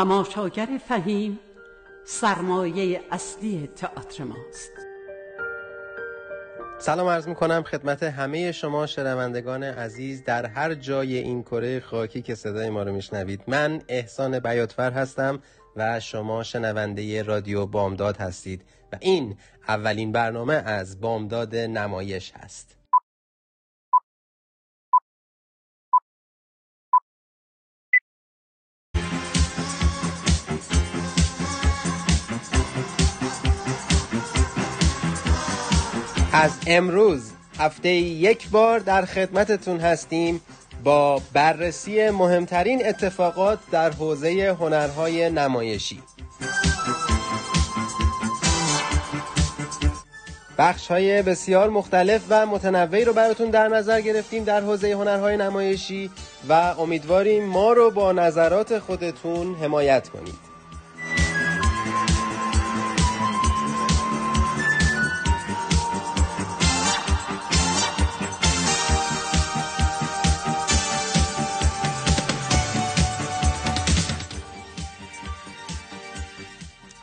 تماشاگر فهیم سرمایه اصلی تئاتر ماست. سلام عرض می کنم خدمت همه شما شنوندگان عزیز در هر جای این کره خاکی که صدای ما رو میشنوید. من احسان بیاتفر هستم و شما شنونده رادیو بامداد هستید و این اولین برنامه از بامداد نمایش هست. از امروز هفته یک بار در خدمتتون هستیم با بررسی مهمترین اتفاقات در حوزه هنرهای نمایشی. بخش های بسیار مختلف و متنوعی رو براتون در نظر گرفتیم در حوزه هنرهای نمایشی و امیدواریم ما رو با نظرات خودتون حمایت کنید.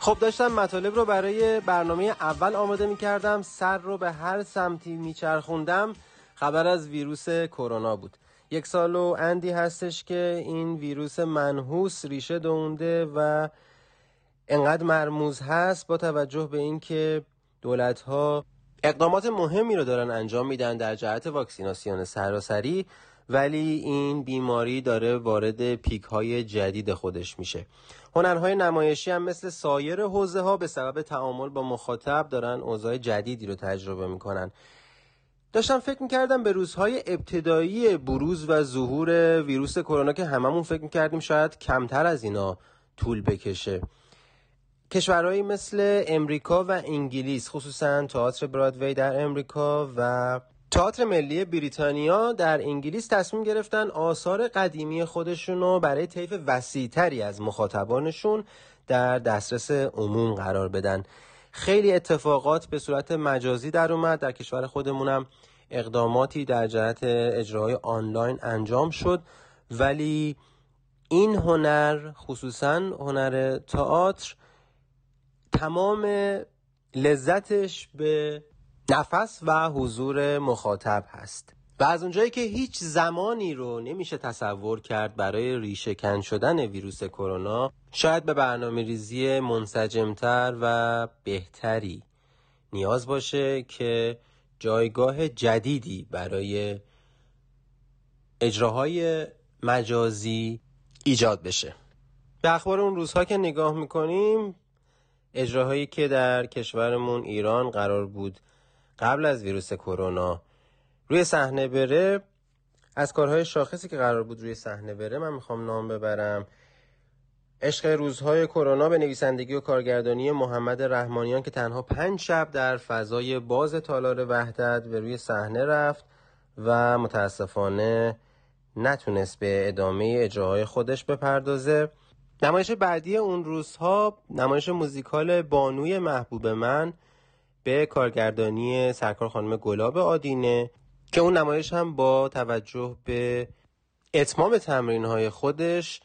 خب داشتم مطالب رو برای برنامه اول آماده می کردم سر رو به هر سمتی میچرخوندم. خبر از ویروس کرونا بود. یک سال و اندی هستش که این ویروس منحوس ریشه دونده و انقدر مرموز هست با توجه به اینکه دولت ها اقدامات مهمی رو دارن انجام میدن در جهت واکسیناسیون سراسری ولی این بیماری داره وارد پیک های جدید خودش میشه. هنرهای نمایشی هم مثل سایر حوزه ها به سبب تعامل با مخاطب دارن اوضاع جدیدی رو تجربه می‌کنن. داشتم فکر می‌کردم به روزهای ابتدایی بروز و ظهور ویروس کرونا که هممون فکر می‌کردیم شاید کمتر از اینا طول بکشه. کشورهایی مثل امریکا و انگلیس خصوصا تئاتر برادوی در امریکا و تئاتر ملی بریتانیا در انگلیس تصمیم گرفتن آثار قدیمی خودشون رو برای طیف وسیعتری از مخاطبانشون در دسترس عموم قرار بدن. خیلی اتفاقات به صورت مجازی در اومد. در کشور خودمونم اقداماتی در جهت اجراهای آنلاین انجام شد. ولی این هنر خصوصا هنر تئاتر تمام لذتش به نفس و حضور مخاطب هست. و از اونجایی که هیچ زمانی رو نمیشه تصور کرد برای ریشه کن شدن ویروس کرونا شاید به برنامه ریزی منسجمتر و بهتری نیاز باشه که جایگاه جدیدی برای اجراهای مجازی ایجاد بشه. به اخبار اون روزها که نگاه می‌کنیم اجراهایی که در کشورمون ایران قرار بود قبل از ویروس کرونا روی صحنه بره از کارهای شاخصی که قرار بود روی صحنه بره من می‌خوام نام ببرم. عشق روزهای کرونا به نویسندگی و کارگردانی محمد رحمانیان که تنها پنج شب در فضای باز تالار وحدت به روی صحنه رفت و متاسفانه نتونست به ادامه اجراهای خودش بپردازه. نمایش بعدی اون روزها نمایش موزیکال بانوی محبوب من به کارگردانی سرکار خانم گلاب آدینه که اون نمایش هم با توجه به اتمام تمرین های خودش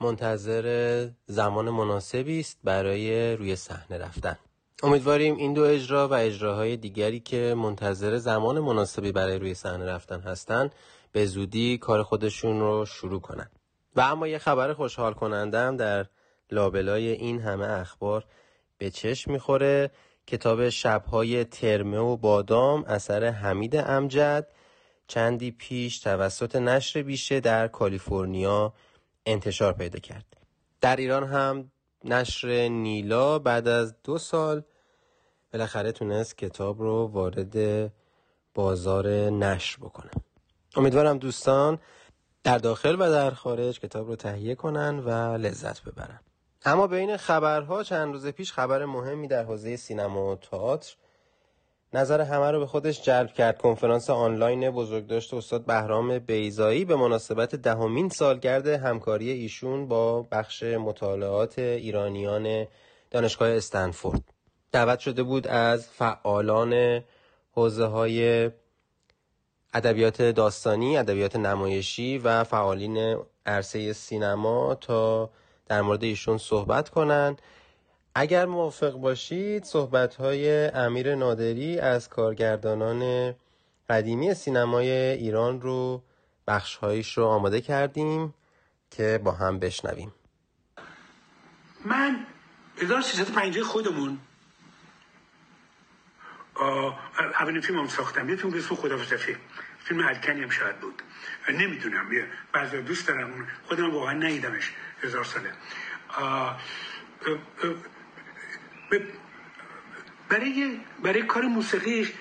منتظر زمان مناسبی است برای روی صحنه رفتن. امیدواریم این دو اجرا و اجراهای دیگری که منتظر زمان مناسبی برای روی صحنه رفتن هستن به زودی کار خودشون رو شروع کنن. و اما یه خبر خوشحال کنندم در لابلای این همه اخبار به چشم می‌خوره. کتاب شبهای ترمه و بادام اثر حمید امجد. چندی پیش توسط نشر بیشه در کالیفرنیا انتشار پیدا کرد. در ایران هم نشر نیلا بعد از دو سال بالاخره تونست کتاب رو وارد بازار نشر بکنه. امیدوارم دوستان در داخل و در خارج کتاب رو تهیه کنن و لذت ببرن. اما بین خبرها چند روز پیش خبر مهمی در حوزه سینما و تئاتر نظر همه رو به خودش جلب کرد. کنفرانس آنلاین بزرگداشت استاد بهرام بیزایی به مناسبت دهمین سالگرد همکاری ایشون با بخش مطالعات ایرانیان دانشگاه استنفورد. دعوت شده بود از فعالان حوزه های ادبیات داستانی، ادبیات نمایشی و فعالین عرصه سینما تا در مورد ایشون صحبت کنن. اگر موافق باشید صحبت های امیر نادری از کارگردانان قدیمی سینمای ایران رو بخشهایش رو آماده کردیم که با هم بشنویم. من 1350 خودمون. اولین فیلم هم ساختم. یه فیلم به اسم خدا فیلم فیلم الکنی هم شاید بود. نمی‌دونم. بعضی دوست دارم. خودم واقعا نیدمش هزار ساله. برای برای کار موسیقیش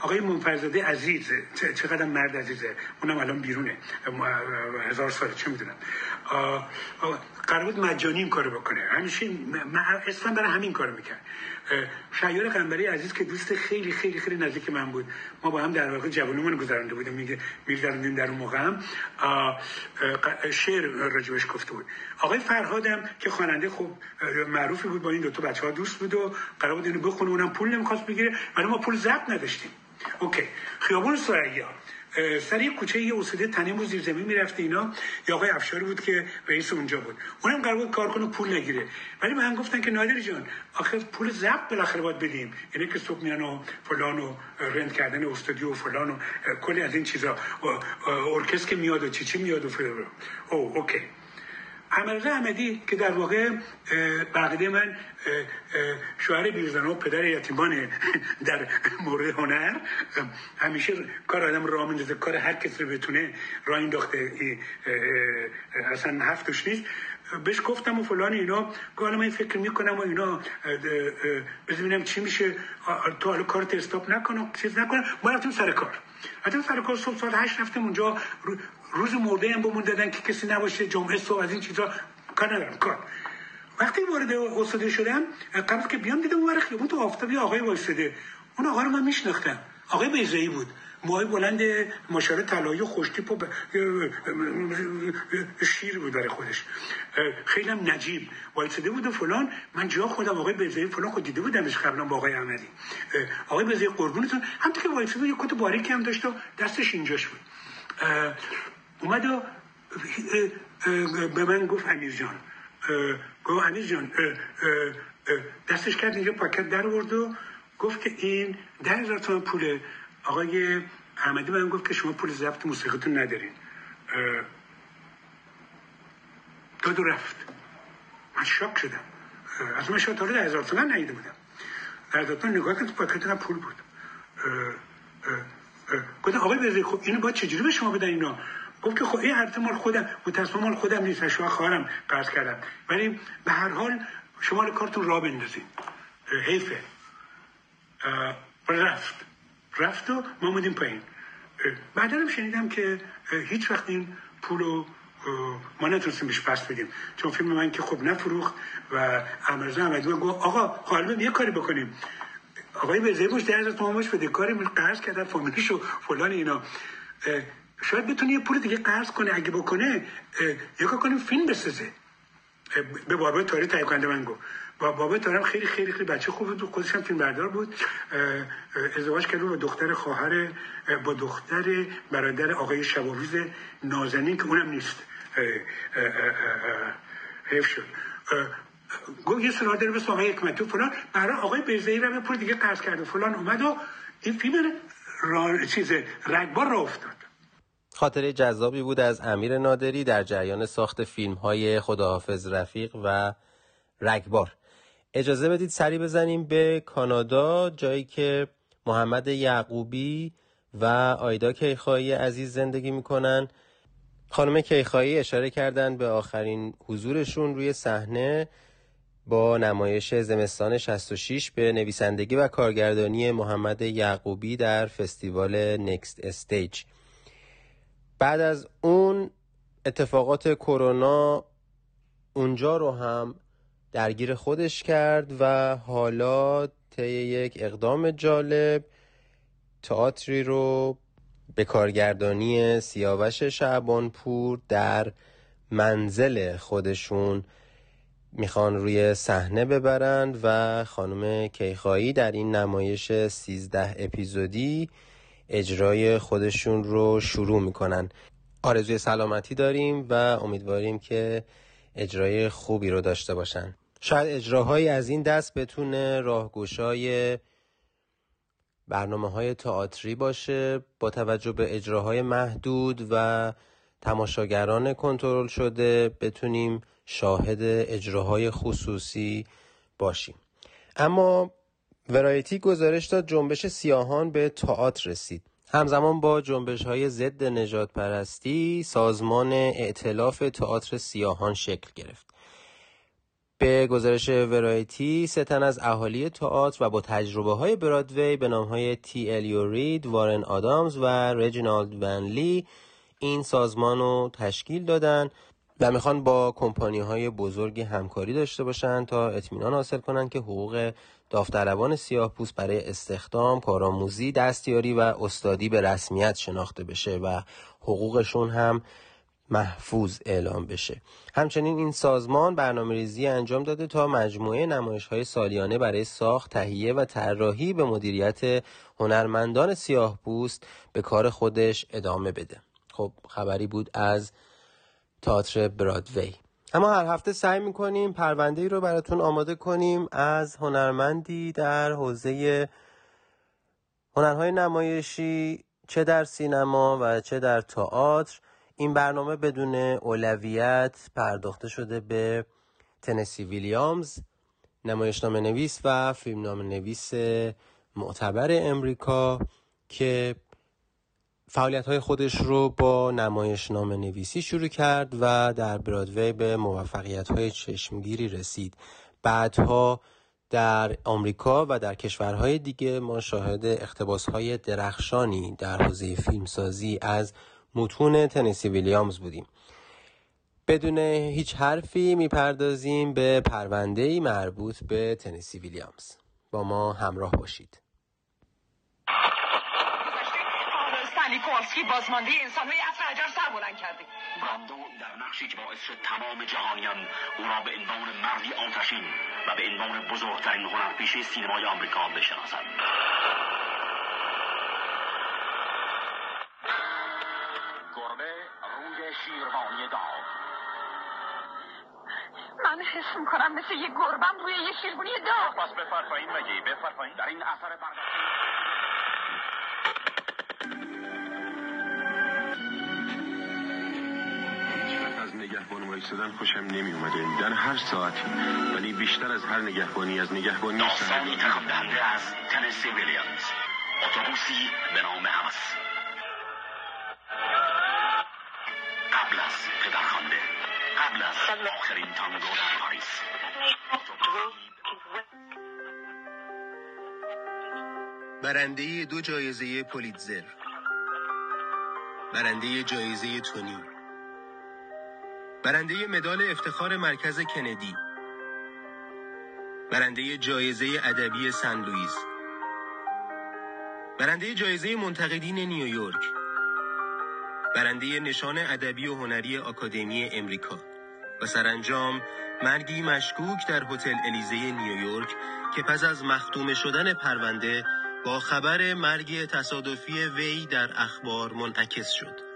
آقای منفرزاده عزیز چقدر مرد عزیزه؟ اونم الان بیرونه. هزار سال چه می‌دونم. قرار بود مجانی این کارو بکنه. همیشه اصلا برای همین کارو می‌کرد. شایار قنبری عزیز که دوست خیلی خیلی خیلی نزدیک من بود. ما با هم در واقع جوانیمون گذرانده بودیم. میگه میگذروندیم در اون موقع هم. شعر راجبش گفته بود. آقای فرهادم که خواننده خوب معروفی بود با این دو تا بچه ها دوست بود و قرار بود اینو بخونه اونم پول نمی‌خواست بگیره. ولی ما پول ضبط نداشتیم. okay. خیابون ثریا. سر یه کوچه یه استودیو تنیم و زیر زمین می‌رفته اینا. یا آقای افشاری بود که رئیس اونجا بود. اونم قرار بود کار کنه پول نگیره. ولی من گفتن که نادر جان آخه پول ضبط بالاخره باید بدیم. یعنی که صبح میان و فلان و rent کردن استودیو و فلان و کلی از این چیزا. ارکستر که میاد و چی چی میاد و فلان. او okay. احمدرضا احمدی که در واقع به عقیده من شوهر بیرزنو پدر یتیمان در مورد هنر. همیشه کار آدم را میندازه کار هر کس رو بتونه را انداخته. اصلا هفتش نیست. بهش گفتم و فلان اینا گفتم من فکر می‌کنم و اینا ببینم چی میشه. تو حالا کارت استاپ نکنم چیز نکنم ما رفتیم سر کار. رفتیم سر کار صبح ساعت هشت رفتیم اونجا روز مرده هم بمون دادن که کسی نباشه جمعه صبح از این چیزا کار ندارم. کار. وقتی وارد استاده شدم قبل که بیام دیدم اون خیابون تو آفتابی آقای وایساده. اون آقا رو من میشناختم. آقای بیزایی بود. موهای بلند ماشاره طلایی و خوشتیپ و شیر بود برای خودش. خیلی هم نجیب. وایساده بود و فلان. من جا خودم آقای بیزایی فلان خود دیده بودمش قبلا با آقای احمدی. آقای بیزایی قربونتون. هم که وایساده یه کت باریکی هم داشت و دستش اینجاش بود. اومد و به من گفت امیر جان گفت امیر جان دستش کرد اینجا پاکت در ورد و گفت که این ده هزار تومن پول آقای احمدی من گفت که شما پول ضبط موسیقیتون ندارین. داد رفت. من شاک شدم. از من شاید تا ده هزار تومن نیده بودم. ده هزار تومن نگاه تو پاکت پول بود. گفتم آقای بزرگ خب اینو باید چجوری به شما بدن اینا؟ گفت که خب این هر مال خودم متاسفانه مال خودم نیست شما خواهرم قرض کردم. ولی به هر حال شما کارتون را بندازید حیفه. رفت. رفت و ما مودیم پایین. بعدا شنیدم که هیچ وقت این پولو ما نتونستیم بهش پس بدیم. چون فیلم من که خب نفروخت و امرزا احمدی گفت آقا حالا یه کاری بکنیم. آقای بزرگ باش در تومن بده. کاری قرض کرده فامیلیش و فلان اینا. شاید بتونه یه پول دیگه قرض کنه اگه بکنه یکا کنیم فیلم بسازه. به بابا تاری تایید کننده من گفت. با بابا تارم خیلی خیلی خیلی بچه خوب بود خودش هم فیلم بردار بود. ازدواج کرد با دختر خواهر با دختر برادر آقای شباویز نازنین که اونم نیست. حیف شد. گفت یه سرا داره به آقای حکمتی فلان. برای آقای بیزایی رو پول دیگه قرض کرده. فلان اومد و این فیلم را چیز رگبار را افتاد. خاطره جذابی بود از امیر نادری در جریان ساخت فیلم های خداحافظ رفیق و رگبار. اجازه بدید سری بزنیم به کانادا جایی که محمد یعقوبی و آیدا کیخایی عزیز زندگی می‌کنن. خانم کیخایی اشاره کردند به آخرین حضورشون روی صحنه با نمایش زمستان 66 به نویسندگی و کارگردانی محمد یعقوبی در فستیوال نکست استیج بعد از اون اتفاقات کرونا اونجا رو هم درگیر خودش کرد و حالا طی یک اقدام جالب تئاتری رو به کارگردانی سیاوش شعبانپور در منزل خودشون می‌خوان روی صحنه ببرند و خانم کیخایی در این نمایش سیزده اپیزودی اجرای خودشون رو شروع می‌کنن. آرزوی سلامتی داریم و امیدواریم که اجرای خوبی رو داشته باشن. شاید اجراهایی از این دست بتونه راهگشای برنامه های تئاتری باشه با توجه به اجراهای محدود و تماشاگران کنترل شده بتونیم شاهد اجراهای خصوصی باشیم. اما ورایتی گزارش داد جنبش سیاهان به تئاتر رسید. همزمان با جنبش های ضد نجات پرستی سازمان ائتلاف تئاتر سیاهان شکل گرفت. به گزارش ورایتی ستن از اهالی تئاتر و با تجربه های برادوی به نام های تی الیو رید، وارن آدامز و رجینالد ونلی این سازمان رو تشکیل دادن و می‌خوان با کمپانی های بزرگی همکاری داشته باشن تا اطمینان حاصل کنن که حقوق داوطلبان سیاه پوست برای استخدام، کارآموزی، دستیاری و استادی به رسمیت شناخته بشه و حقوقشون هم محفوظ اعلام بشه. همچنین این سازمان برنامه ریزی انجام داده تا مجموعه نمایش های سالیانه برای ساخت تهیه و طراحی به مدیریت هنرمندان سیاه پوست به کار خودش ادامه بده. خب خبری بود از تئاتر برادوی. اما هر هفته سعی می‌کنیم پرونده ای رو براتون آماده کنیم از هنرمندی در حوزه هنرهای نمایشی چه در سینما و چه در تئاتر. این برنامه بدون اولویت پرداخته شده به تنسی ویلیامز نمایشنامه نویس و فیلمنامه نویس معتبر امریکا که فعالیت های خودش رو با نمایشنامه نویسی شروع کرد و در برادوی به موفقیت های چشمگیری رسید. بعدها در آمریکا و در کشورهای دیگه ما شاهد اقتباس های درخشانی در حوزه فیلمسازی از متون تنیسی ویلیامز بودیم. بدون هیچ حرفی می‌پردازیم به پرونده مربوط به تنیسی ویلیامز. با ما همراه باشید. کوالسکی بازمانده انسان های اصر عجر سر بلند کرده. براندو در نقشی که باعث شد تمام جهانیان او را به عنوان مردی آتشین و به عنوان بزرگترین هنرپیشه سینمای آمریکا بشناسند. گربه روی شیروانی داغ. من حس می‌کنم مثل یه گربم روی یه شیروانی داغ. پس پایین مگی بفر پایین در این اثر برداشتی نگهبان وایستادن خوشم نمی اومده در هر ساعتی. ولی بیشتر از هر نگهبانی از نگهبانی داستانی تکان دهنده از تنسی ویلیامز. اتوبوسی به نام همس قبل از پدرخوانده. قبل از آخرین تانگو در پاریس. برنده دو جایزه پولیتزر. برنده جایزه تونی. برنده مدال افتخار مرکز کندی. برنده جایزه ادبی سن لوئیس. برنده جایزه منتقدین نیویورک. برنده نشان ادبی و هنری آکادمی امریکا. و سرانجام مرگی مشکوک در هتل الیزه نیویورک که پس از مختوم شدن پرونده با خبر مرگ تصادفی وی در اخبار منعکس شد.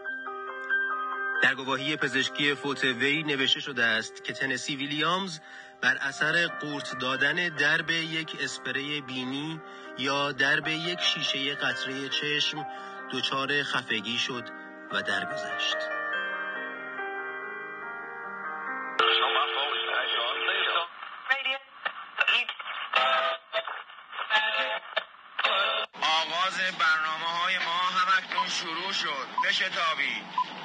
در گواهی پزشکی فوت وی نوشته شده است که تنسی ویلیامز بر اثر قورت دادن درب یک اسپری بینی یا درب یک شیشه قطره چشم دچار خفگی شد و درگذشت. آغاز برنامه های ما همکنون شروع شد بشتابید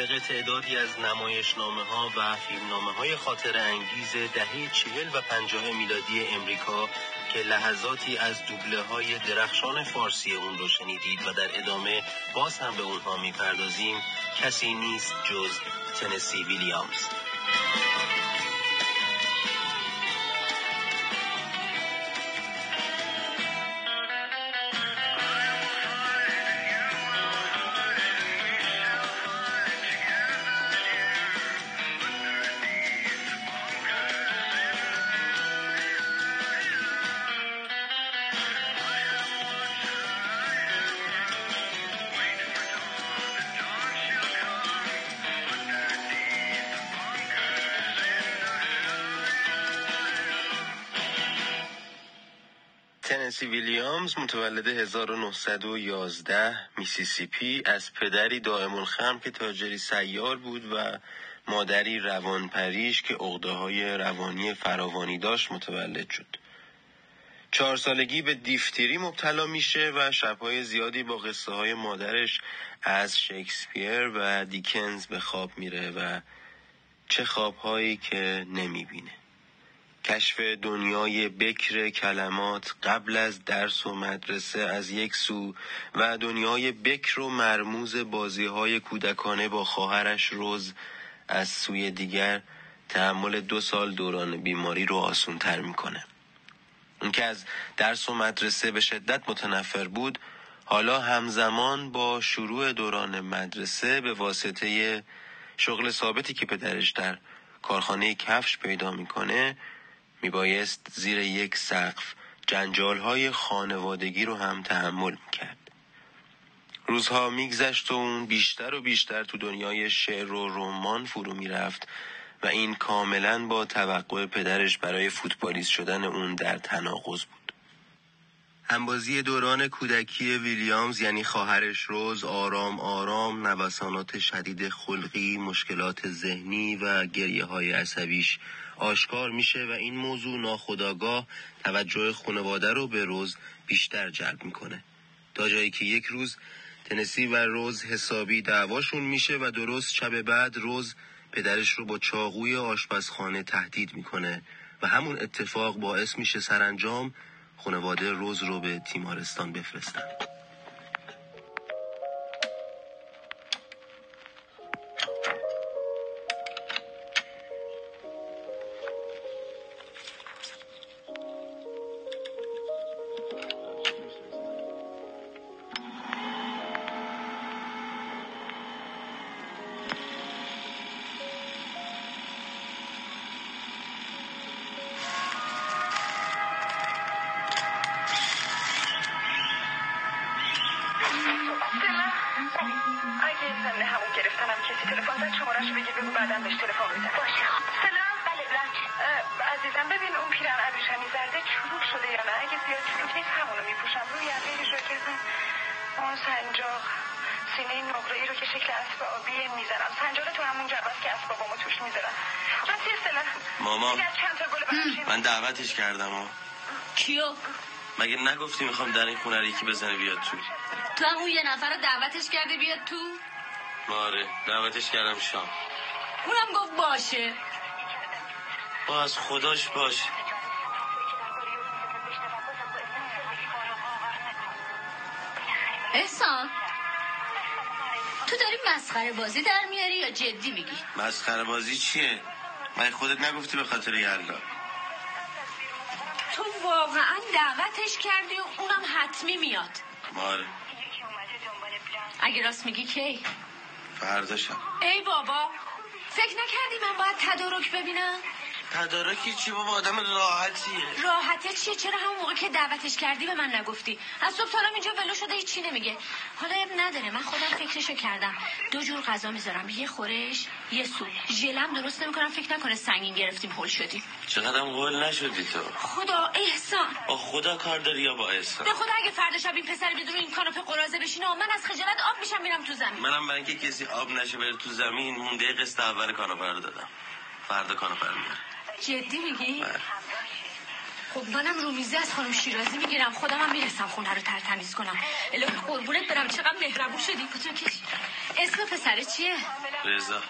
خالق تعدادی از نمایشنامه ها و فیلمنامه های خاطر انگیز دهه چهل و پنجاه میلادی امریکا که لحظاتی از دوبله های درخشان فارسی اون رو شنیدید و در ادامه باز هم به اونها می‌پردازیم کسی نیست جز تنسی ویلیامز. ویلیامز متولد 1911 میسیسیپی از پدری دائم الخم که تاجری سیار بود و مادری روانپریش که عقده های روانی فراوانی داشت متولد شد. چهار سالگی به دیفتیری مبتلا میشه و شبهای زیادی با قصه های مادرش از شکسپیر و دیکنز به خواب میره و چه خوابهایی که نمی‌بینه. کشف دنیای بکر کلمات قبل از درس و مدرسه از یک سو و دنیای بکر و مرموز بازی های کودکانه با خواهرش روز از سوی دیگر تحمل دو سال دوران بیماری رو آسون تر می‌کنه. اون که از درس و مدرسه به شدت متنفر بود حالا همزمان با شروع دوران مدرسه به واسطه شغل ثابتی که پدرش در کارخانه کفش پیدا می‌کنه میبایست زیر یک سقف جنجال های خانوادگی رو هم تحمل می‌کرد. روزها میگذشت و اون بیشتر و بیشتر تو دنیای شعر و رمان فرو می‌رفت و این کاملا با توقع پدرش برای فوتبالیست شدن اون در تناقض بود. همبازی دوران کودکی ویلیامز یعنی خواهرش روز آرام آرام نوسانات شدید خلقی مشکلات ذهنی و گریه های عصبیش آشکار میشه و این موضوع ناخداگاه توجه خانواده رو به روز بیشتر جلب می‌کنه. تا جایی که یک روز تنسی و روز حسابی دعواشون میشه و درست شب بعد روز پدرش رو با چاقوی آشپزخانه تهدید می‌کنه و همون اتفاق باعث میشه سرانجام خانواده روز رو به تیمارستان بفرستن. سینه نقره ای رو که شکل اسب آبی می‌زنم سنجاق تو همون جعبه که اسبابامو توش می‌ذارم راستی اصلا ماما. دیگر چند تا گل من دعوتش کردم ها کیو؟ مگه نگفتی می‌خوام در این خونه رو یکی بزنه بیاد تو؟ تو هم اون یه نفر رو دعوتش کرده بیاد تو؟ آره دعوتش کردم شام. اونم گفت باشه. با از خداش باشه احسان. تو داری مسخره بازی در میاری یا جدی میگی؟ مسخره بازی چیه من خودت نگفتی به خاطر یلدا تو واقعا دعوتش کردی و اونم حتمی میاد آره اگه راست میگی کی؟ فردا شب ای بابا فکر نکردی من باید تدارک ببینم؟ تدارکی چی بابا؟ آدم راحتیه. راحته چیه؟ چرا همون موقع که دعوتش کردی به من نگفتی؟ از صبح تا الان اینجا ولو شده هیچی نمیگه. حالا اب نداره. من خودم فکرشو کردم. دو جور غذا می‌ذارم. یه خورش یه سوپ ژلم درست نمی‌کنم. فکر نکنه سنگین گرفتیم هول شدیم چقدرم قول نشدی تو. خدا احسان. با خدا کار داری یا با احسان؟ به خدا اگه فردا شب این پسر بدون این کاناپه قرازه بشینه و من از خجالت آب میشم میرم تو زمین. منم برای اینکه کسی آب نشه بره تو زمین مونده قسط اول کاناپه رو دادم. فردا کاناپه رو میارم جدی میگی؟ بله. خب منم رومیزی از خانم شیرازی می‌گیرم. خودم هم می‌رسم خونه رو تر تمیز کنم. الهی قربونت برم. چقدر مهربون شدی. کتون کشی؟ اسم پسر چیه؟ رضا.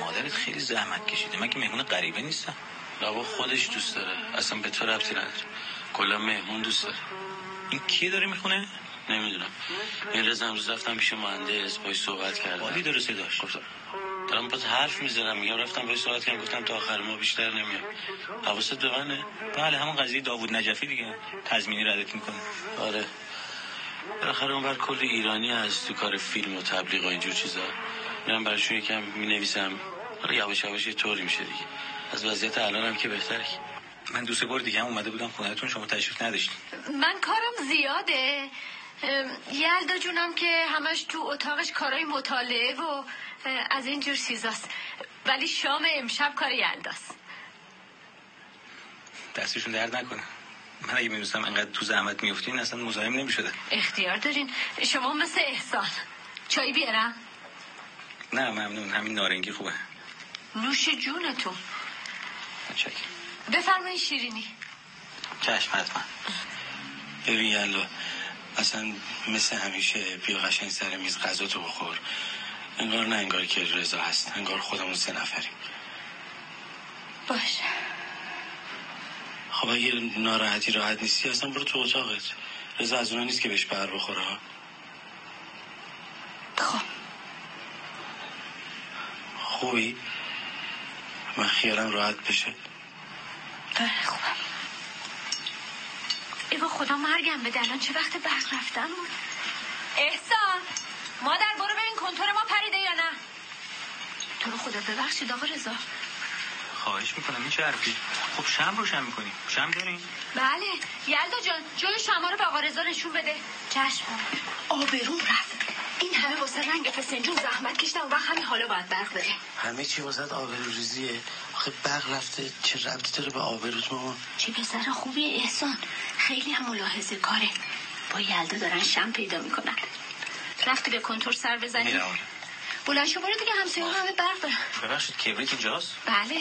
مادرت خیلی زحمت کشیده. من که مهمون غریبه نیستم. لابا خودش دوست داره. اصلا به تو ربطی نداره. کلا مهمون دوست داره. این کی داره می‌خونه؟ نمی‌دونم. این رضا امروز رفتم پیش مهندس. باش صحبت کردم. عالی داره صداش. گفتم دارم باز حرف می‌زنم میگم رفتم باش صحبت کردم گفتم تا آخر ما بیشتر نمیاد حواست به منه. بله همون قضیه داوود نجفی دیگه. تضمینی ردت می‌کنه. آره. بالاخره اون بر کل ایرانی هست تو کار فیلم و تبلیغ و اینجور چیزا. میرم برشون یکم می‌نویسم. حالا یواش یواش یه طوری میشه دیگه. از وضعیت الانم که بهتره. من دوست بار دیگه هم اومده بودم خونهتون شما تشریف نداشتین. من کارم زیاده. یلدا جونم که همش تو اتاقش کارای مطالعه و از این جور چیزاست. ولی شام امشب کار یلداست دستشون درد نکنه. من اگه می‌دونستم انقدر تو زحمت میفتین اصلا مزاحم نمی‌شدم اختیار دارین. شما مثل احسان. چای بیارم؟ نه ممنون. همین نارنگی خوبه. نوش جونتون. بفرمایید شیرینی. چشم حتما. ببین یالا اصلا مثل همیشه بیا قشنگ سر میز غذا تو بخور. انگار نه انگار که رضا هست. انگار خودمون سه نفریم. باشه. خب اگه ناراحتی راحت نیستی اصلا برو تو اتاقت. رضا از اونا نیست که بهش بر بخوره خب. خوبی؟ من خیالم راحت بشه. آره خوبم. ایوا خدا مرگم بده الان چه وقت برق رفتن بود؟ احسان! مادر برو ببین کنتور ما پریده یا نه. تو رو خدا ببخشید آقا رضا. خواهش می‌کنم این چه حرفی؟ خب شم روشن می‌کنیم. شم داریم؟ بله. یلدا جان جای شما رو به آقا رضا نشون بده. چشم. آبروم رفت. این همه واسه رنگ فسنجون زحمت کشیدم و وقت همین حالا باید برق بره همه چی واسه آبروریزیه. آخه برق رفته چه ربطی داره به آبروت مامان چه پسر خوبی احسان. خیلی هم ملاحظه کاره. با یلدا دارن شم پیدا می‌کنن. رفتی به کنتور سر بزنی. میرم بلند شو برو دیگه همسایه همه برق دارن ببخشید کبریت اینجاست؟ بله.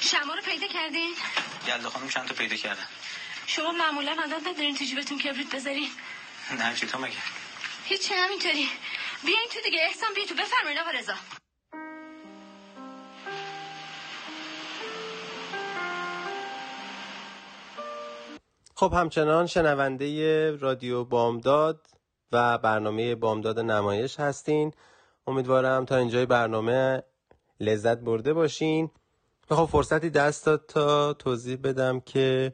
شما رو پیدا کردین؟ یلدا خانم چند تا پیدا کردن؟ شما معمولا عادت ندارین تو جیبتون کبریت بذارین. نه چی تو مگه؟ هیچ همینطوری. بیاین تو دیگه احسان بیا تو بفرمایید آقا رضا. خب همچنان شنونده رادیو بامداد و برنامه بامداد نمایش هستین. امیدوارم تا اینجای برنامه لذت برده باشین. و خب فرصتی دست داد تا توضیح بدم که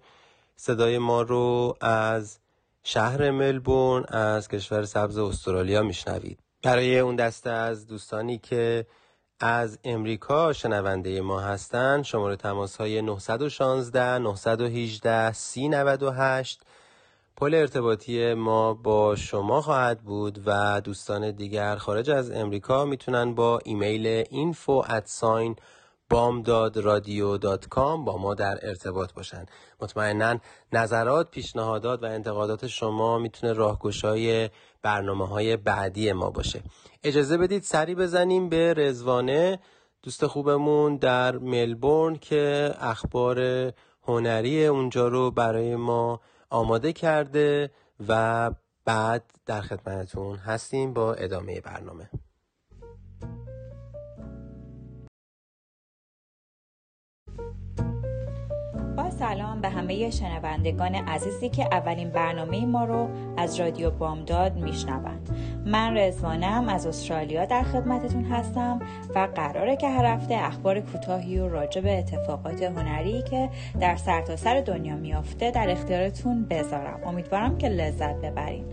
صدای ما رو از شهر ملبورن از کشور سبز استرالیا میشنوید. برای اون دسته از دوستانی که از امریکا شنونده ما هستند شماره تماس های 916 918 3098 پل ارتباطی ما با شما خواهد بود و دوستان دیگر خارج از امریکا می‌تونن با ایمیل info at sign با ما در ارتباط باشن. مطمئنا نظرات پیشنهادات و انتقادات شما می‌تونه راهگشای برنامه های بعدی ما باشه. اجازه بدید سری بزنیم به رزوانه دوست خوبمون در ملبورن که اخبار هنری اونجا رو برای ما آماده کرده و بعد در خدمتتون هستیم با ادامه برنامه. سلام به همه شنوندگان عزیزی که اولین برنامه ما رو از رادیو بامداد میشنوند. من رزوانم از استرالیا در خدمتتون هستم و قراره که هر هفته اخبار کوتاهی و راجع به اتفاقات هنری که در سرتاسر سر دنیا میافته در اختیارتون بذارم. امیدوارم که لذت ببرین.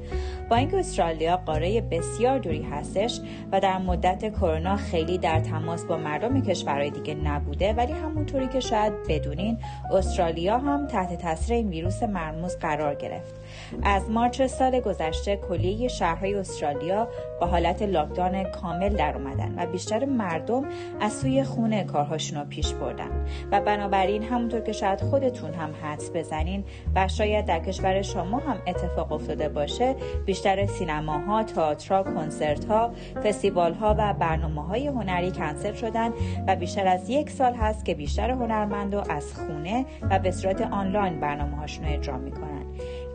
با اینکه استرالیا قاره بسیار دوری هستش و در مدت کرونا خیلی در تماس با مردم کشورهای دیگه نبوده ولی همونطوری که شاید بدونین استرالیا هم تحت تاثیر این ویروس مرموز قرار گرفت. از مارچ سال گذشته کلیه شهرهای استرالیا با حالت لاکداون کامل در اومدن و بیشتر مردم از سوی خونه کارهاشون رو پیش بردن. و بنابراین همونطور که شاید خودتون هم حدس بزنین و شاید در کشور شما هم اتفاق افتاده باشه بیشتر سینماها، تئاترها، کنسرتها، فستیوالها و برنامه های هنری کنسل شدن و بیشتر از یک سال هست که بیشتر هنرمندا از خونه و به صورت آنلاین برنامه هاشون رو اجرا می‌کنن.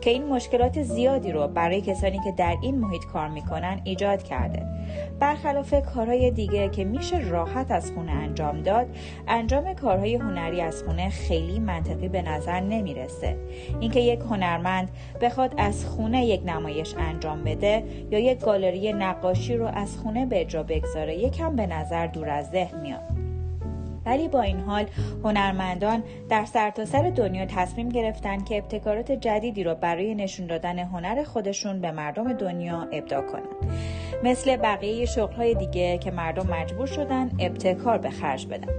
که این مشکلات زیادی رو برای کسانی که در این محیط کار می‌کنن ایجاد کرده. برخلاف کارهای دیگه که میشه راحت از خونه انجام داد انجام کارهای هنری از خونه خیلی منطقی به نظر نمی‌رسه. اینکه یک هنرمند بخواد از خونه یک نمایش انجام بده یا یک گالری نقاشی رو از خونه به اجرا بگذاره یکم به نظر دور از ذهن میاد. ولی با این حال هنرمندان در سرتاسر سر دنیا تصمیم گرفتن که ابتکارات جدیدی رو برای نشون دادن هنر خودشون به مردم دنیا ابداع کنند مثل بقیه شغلهای دیگه که مردم مجبور شدن ابتکار به خرج بدن.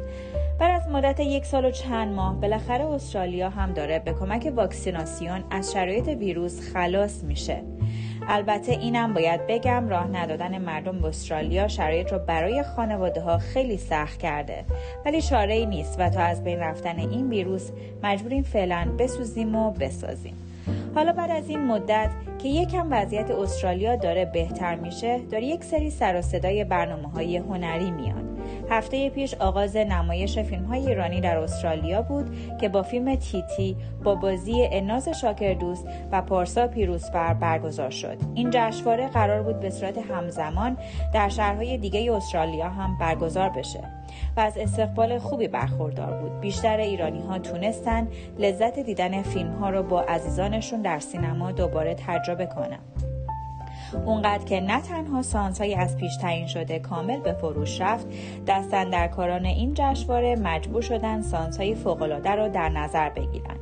بر از مدت یک سال و چند ماه بالاخره استرالیا هم داره به کمک واکسیناسیون از شرایط ویروس خلاص میشه. البته اینم باید بگم راه ندادن مردم به استرالیا شرایط رو برای خانواده ها خیلی سخت کرده. ولی چاره ای نیست و تا از بین رفتن این ویروس مجبوریم فعلا بسوزیم و بسازیم. حالا بعد از این مدت که یکم وضعیت استرالیا داره بهتر میشه داره یک سری سر و صدای برنامه های هنری میاد. هفته پیش آغاز نمایش فیلم های ایرانی در استرالیا بود که با فیلم تیتی با بازی اناز شاکر دوست و پارسا پیروزفر برگزار شد. این جشنواره قرار بود به صورت همزمان در شهرهای دیگه استرالیا هم برگزار بشه و از استقبال خوبی برخوردار بود. بیشتر ایرانی ها تونستن لذت دیدن فیلم ها رو با عزیزانشون در سینما دوباره تجربه کنن. اونقدر که نه تنها های از پیش تعیین شده کامل به فروش رفت دستندرکاران این جشنواره مجبور شدن های فوقالعاده را در نظر بگیرن.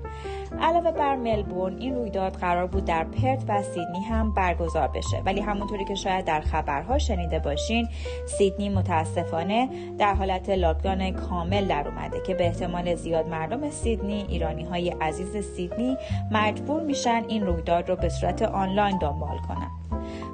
علاوه بر ملبورن این رویداد قرار بود در پرت و سیدنی هم برگزار بشه. ولی همونطوری که شاید در خبرها شنیده باشین سیدنی متاسفانه در حالت لاکدان کامل در اومده که به احتمال زیاد مردم سیدنی ایرانی های عزیز سیدنی مجبور میشن این رویداد رو به صورت آنلاین دنبال کنن.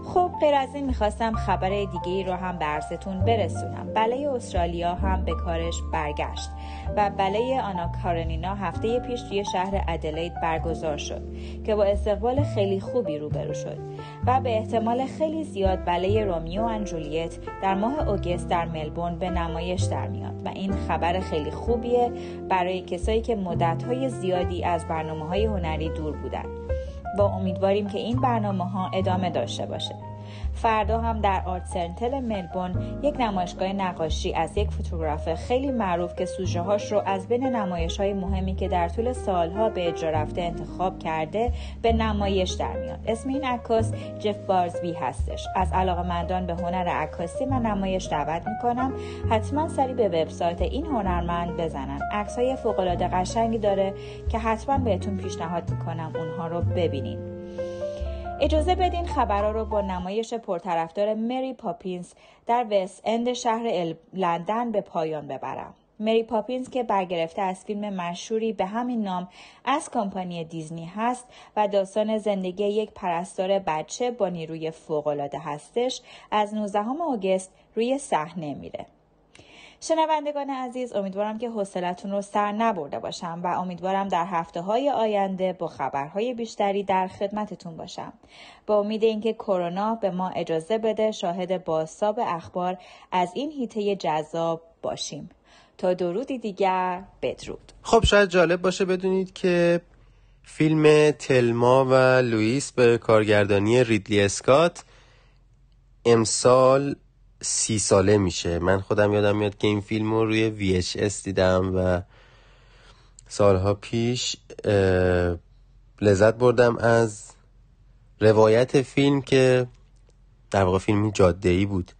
خب غیر از این می‌خواستم خبر دیگه ای رو هم برستون برسونم. بله استرالیا هم به کارش برگشت و بله آنا کارنینا هفته پیش توی شهر ادلید برگزار شد که با استقبال خیلی خوبی روبرو شد و به احتمال خیلی زیاد بله رومیو و جولیت در ماه اوگست در ملبورن به نمایش در میاد و این خبر خیلی خوبیه برای کسایی که مدتهای زیادی از برنامه های هنری دور بودند با امیدواریم که این برنامه ها ادامه داشته باشه. فردا هم در آرت سنتل ملبون یک نمایشگاه نقاشی از یک فوتوگراف خیلی معروف که سوژه هاش رو از بین نمایش های مهمی که در طول سالها به اجرا رفته انتخاب کرده به نمایش در میاد. اسم این عکاس جف بارزبی هستش. از مندان به هنر عکاسی من نمایش دعوت می‌کنم. حتما سری به وبسایت این هنرمند بزنن. عکس های فوق العاده قشنگی داره که حتما بهتون پیشنهاد می‌کنم اونها رو ببینید اجازه بدین خبرها رو با نمایش پرطرفدار مری پاپینز در وست اند شهر لندن به پایان ببرم. مری پاپینز که برگرفته از فیلم مشهوری به همین نام از کمپانی دیزنی هست و داستان زندگی یک پرستار بچه با نیروی فوقالعاده هستش از 19 آگوست روی صحنه میره. شنوندگان عزیز امیدوارم که حوصلتون رو سر نبرده باشم و امیدوارم در هفته های آینده با خبرهای بیشتری در خدمتتون باشم. با امید اینکه کرونا به ما اجازه بده شاهد بازتاب اخبار از این هیته جذاب باشیم. تا درودی دیگر بدرود. خب شاید جالب باشه بدونید که فیلم تلما و لوئیس به کارگردانی ریدلی اسکات امسال سی ساله میشه. من خودم یادم میاد که این فیلم رو روی VHS دیدم و سالها پیش لذت بردم از روایت فیلم که در واقع فیلمی جاده ای بود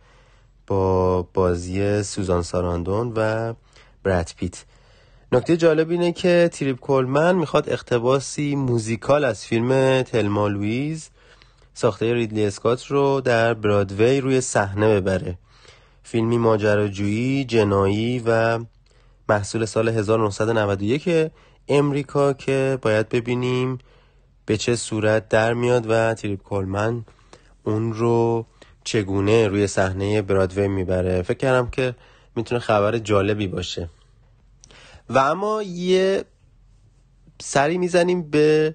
با بازی سوزان ساراندون و براد پیت. نکته جالب اینه که تریپ کولمن می‌خواد اقتباسی موزیکال از فیلم تلما و لوئیز ساخته ریدلی اسکات رو در برادوی روی صحنه ببره. فیلمی ماجراجویی جنایی و محصول سال 1991 امریکا که باید ببینیم به چه صورت در میاد و تریپ کولمن اون رو چگونه روی صحنه برادوی می‌بره. فکر کردم که می‌تونه خبر جالبی باشه. و اما یه سری می‌زنیم به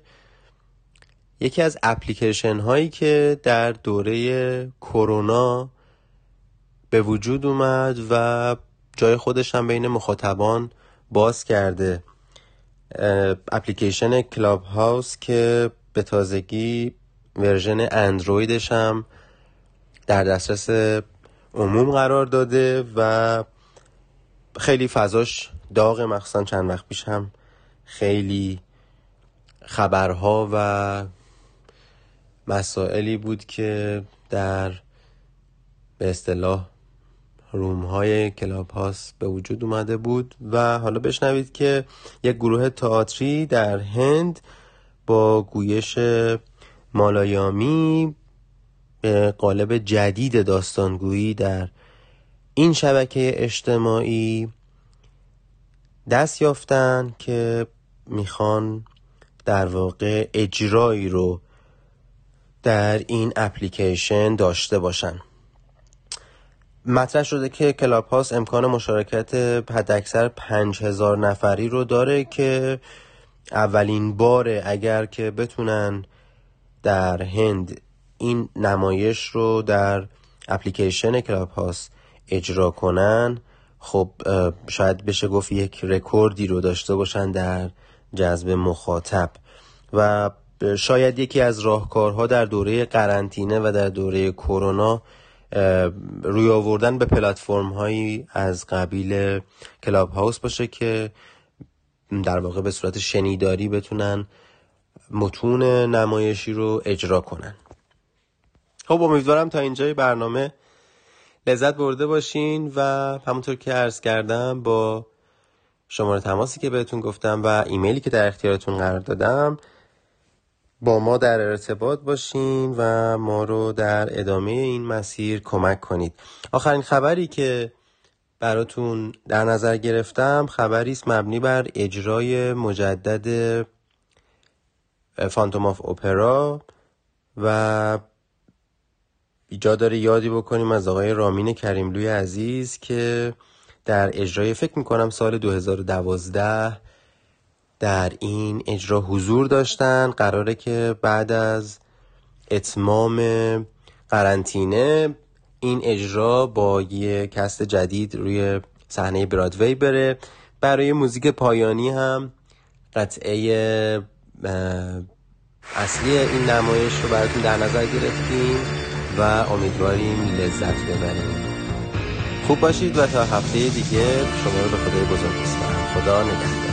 یکی از اپلیکیشن هایی که در دوره کرونا به وجود اومد و جای خودش هم بین مخاطبان باز کرده اپلیکیشن کلاب هاوس که به تازگی version اندرویدش هم در دسترس عموم قرار داده و خیلی فضاش داغ مخصوصا چند وقت پیش هم خیلی خبرها و مسائلی بود که در به اصطلاح room های Clubhouse به وجود اومده بود و حالا بشنوید که یک گروه تئاتری در هند با گویش مالایامی به قالب جدید داستانگویی در این شبکه اجتماعی دست یافتن که می‌خوان در واقع اجرایی رو در این اپلیکیشن داشته باشن. مطرح شده که کلاب هاست امکان مشارکت حداکثر پنج هزار نفری رو داره که اولین باره اگر که بتونن در هند این نمایش رو در اپلیکیشن Clubhouse اجرا کنن خب شاید بشه گفت یک رکوردی رو داشته باشن در جذب مخاطب. و شاید یکی از راهکارها در دوره قرنطینه و در دوره کرونا روی آوردن به پلتفرم هایی از قبیل کلاب هاوس باشه که در واقع به صورت شنیداری بتونن متون نمایشی رو اجرا کنن. خب امیدوارم تا اینجای برنامه لذت برده باشین و همونطور که عرض کردم با شماره تماسی که بهتون گفتم و ایمیلی که در اختیارتون قرار دادم با ما در ارتباط باشین و ما رو در ادامه این مسیر کمک کنید. آخرین خبری که براتون در نظر گرفتم خبری است مبنی بر اجرای مجدد فانتوم آف اپرا و ایجاد داره یادی بکنیم از آقای رامین کریملوی عزیز که در اجرای فکر می‌کنم سال 2012 در این اجرا حضور داشتن. قراره که بعد از اتمام قرنطینه این اجرا با یه کست جدید روی صحنه برادوی بره. برای موزیک پایانی هم قطعه اصلی این نمایش رو براتون در نظر گرفتیم و امیدواریم لذت ببریم. خوب باشید و تا هفته دیگه شما رو به خدای بزرگ بسپارم خدا نگهدار.